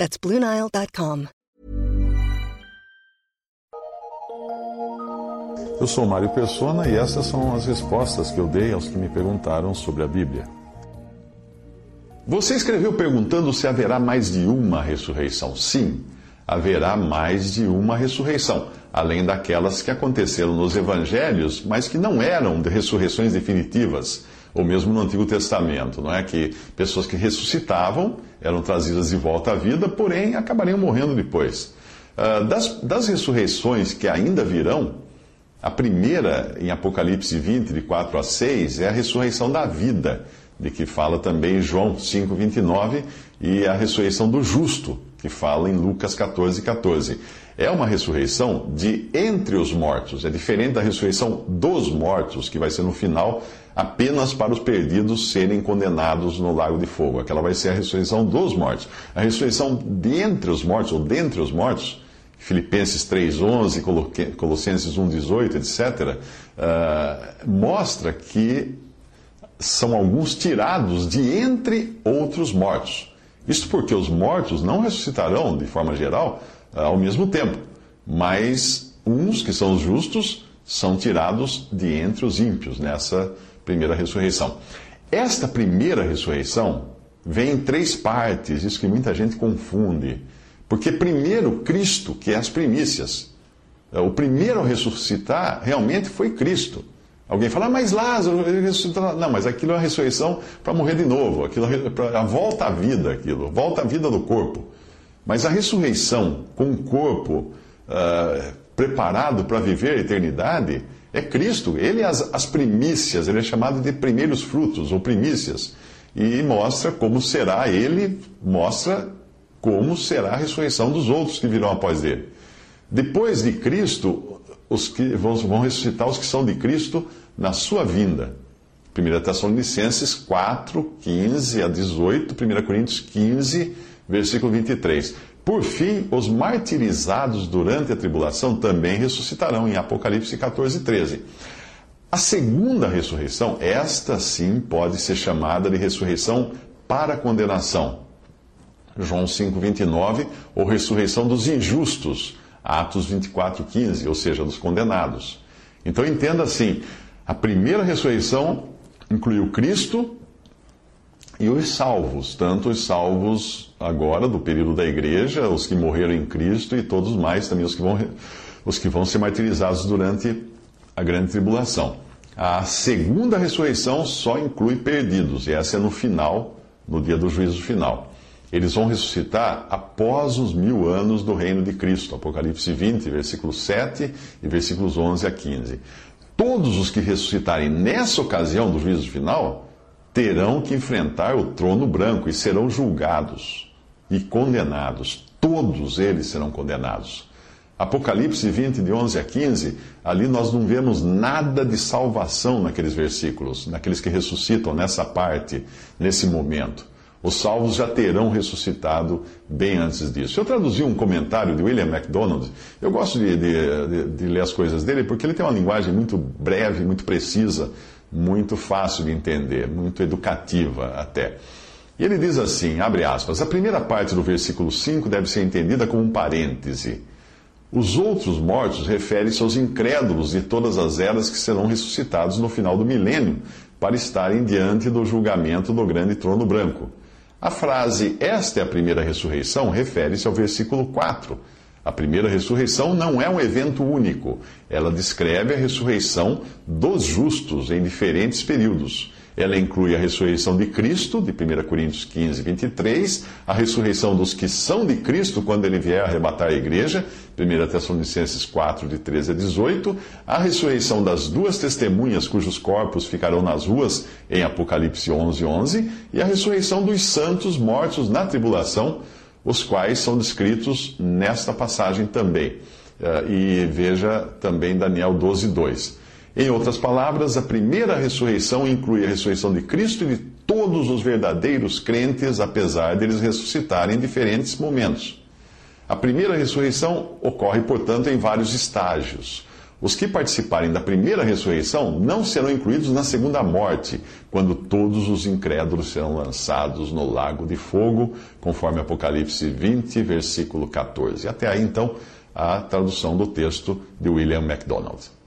That's BlueNile.com. Eu sou Mário Persona e essas são as respostas que eu dei aos que me perguntaram sobre a Bíblia. Você escreveu perguntando se haverá mais de uma ressurreição. Sim, haverá mais de uma ressurreição, além daquelas que aconteceram nos evangelhos, mas que não eram de ressurreições definitivas, ou mesmo no Antigo Testamento, não é que pessoas que ressuscitavam eram trazidas de volta à vida, porém acabariam morrendo depois. Uh, das, das ressurreições que ainda virão, a primeira, em Apocalipse 20, de 4 a 6, é a ressurreição da vida, de que fala também João 5, 29, e a ressurreição do justo, que fala em Lucas 14, 14. É uma ressurreição de entre os mortos, é diferente da ressurreição dos mortos, que vai ser no final apenas para os perdidos serem condenados no lago de fogo. Aquela vai ser a ressurreição dos mortos. A ressurreição de entre os mortos, ou dentre os mortos, Filipenses 3,11, Colossenses 1,18, etc., uh, mostra que são alguns tirados de entre outros mortos. Isto porque os mortos não ressuscitarão, de forma geral, ao mesmo tempo, mas uns, que são os justos, são tirados de entre os ímpios nessa primeira ressurreição. Esta primeira ressurreição vem em três partes, isso que muita gente confunde. Porque primeiro Cristo, que é as primícias. É, o primeiro a ressuscitar realmente foi Cristo. Alguém fala, ah, mas Lázaro ressuscitou. Não, mas aquilo é uma ressurreição para morrer de novo. Aquilo é a volta à vida, aquilo, volta à vida do corpo. Mas a ressurreição com o corpo uh, preparado para viver a eternidade é Cristo. Ele é as, as primícias, ele é chamado de primeiros frutos ou primícias. E mostra como será ele, mostra como será a ressurreição dos outros que virão após ele. Depois de Cristo, os que vão, vão ressuscitar os que são de Cristo na sua vinda. 1 Tessalonicenses 4, 15 a 18, 1 Coríntios 15, versículo 23. Por fim, os martirizados durante a tribulação também ressuscitarão, em Apocalipse 14, 13. A segunda ressurreição, esta sim pode ser chamada de ressurreição para condenação. João 5,29, ou ressurreição dos injustos, Atos 24, 15, ou seja, dos condenados. Então entenda assim: a primeira ressurreição incluiu Cristo e os salvos, tanto os salvos agora do período da igreja, os que morreram em Cristo e todos mais também os que vão, os que vão ser martirizados durante a grande tribulação. A segunda ressurreição só inclui perdidos, e essa é no final, no dia do juízo final. Eles vão ressuscitar após os mil anos do reino de Cristo. Apocalipse 20, versículos 7 e versículos 11 a 15. Todos os que ressuscitarem nessa ocasião do juízo final terão que enfrentar o trono branco e serão julgados e condenados. Todos eles serão condenados. Apocalipse 20, de 11 a 15, ali nós não vemos nada de salvação naqueles versículos, naqueles que ressuscitam nessa parte, nesse momento. Os salvos já terão ressuscitado bem antes disso. Eu traduzi um comentário de William MacDonald. Eu gosto de, de, de, de, ler as coisas dele porque ele tem uma linguagem muito breve, muito precisa, muito fácil de entender, muito educativa até. E ele diz assim, abre aspas, a primeira parte do versículo 5 deve ser entendida como um parêntese. Os outros mortos referem-se aos incrédulos de todas as eras que serão ressuscitados no final do milênio para estarem diante do julgamento do grande trono branco. A frase esta é a primeira ressurreição refere-se ao versículo 4. A primeira ressurreição não é um evento único. Ela descreve a ressurreição dos justos em diferentes períodos. Ela inclui a ressurreição de Cristo, de 1 Coríntios 15, 23, a ressurreição dos que são de Cristo quando ele vier arrebatar a igreja, 1 Tessalonicenses 4, de 13 a 18, a ressurreição das duas testemunhas cujos corpos ficarão nas ruas, em Apocalipse 11, 11, e a ressurreição dos santos mortos na tribulação, os quais são descritos nesta passagem também. Uh, e veja também Daniel 12, 2. Em outras palavras, a primeira ressurreição inclui a ressurreição de Cristo e de todos os verdadeiros crentes, apesar deles ressuscitarem em diferentes momentos. A primeira ressurreição ocorre, portanto, em vários estágios. Os que participarem da primeira ressurreição não serão incluídos na segunda morte, quando todos os incrédulos serão lançados no lago de fogo, conforme Apocalipse 20, versículo 14. Até aí, então, a tradução do texto de William MacDonald.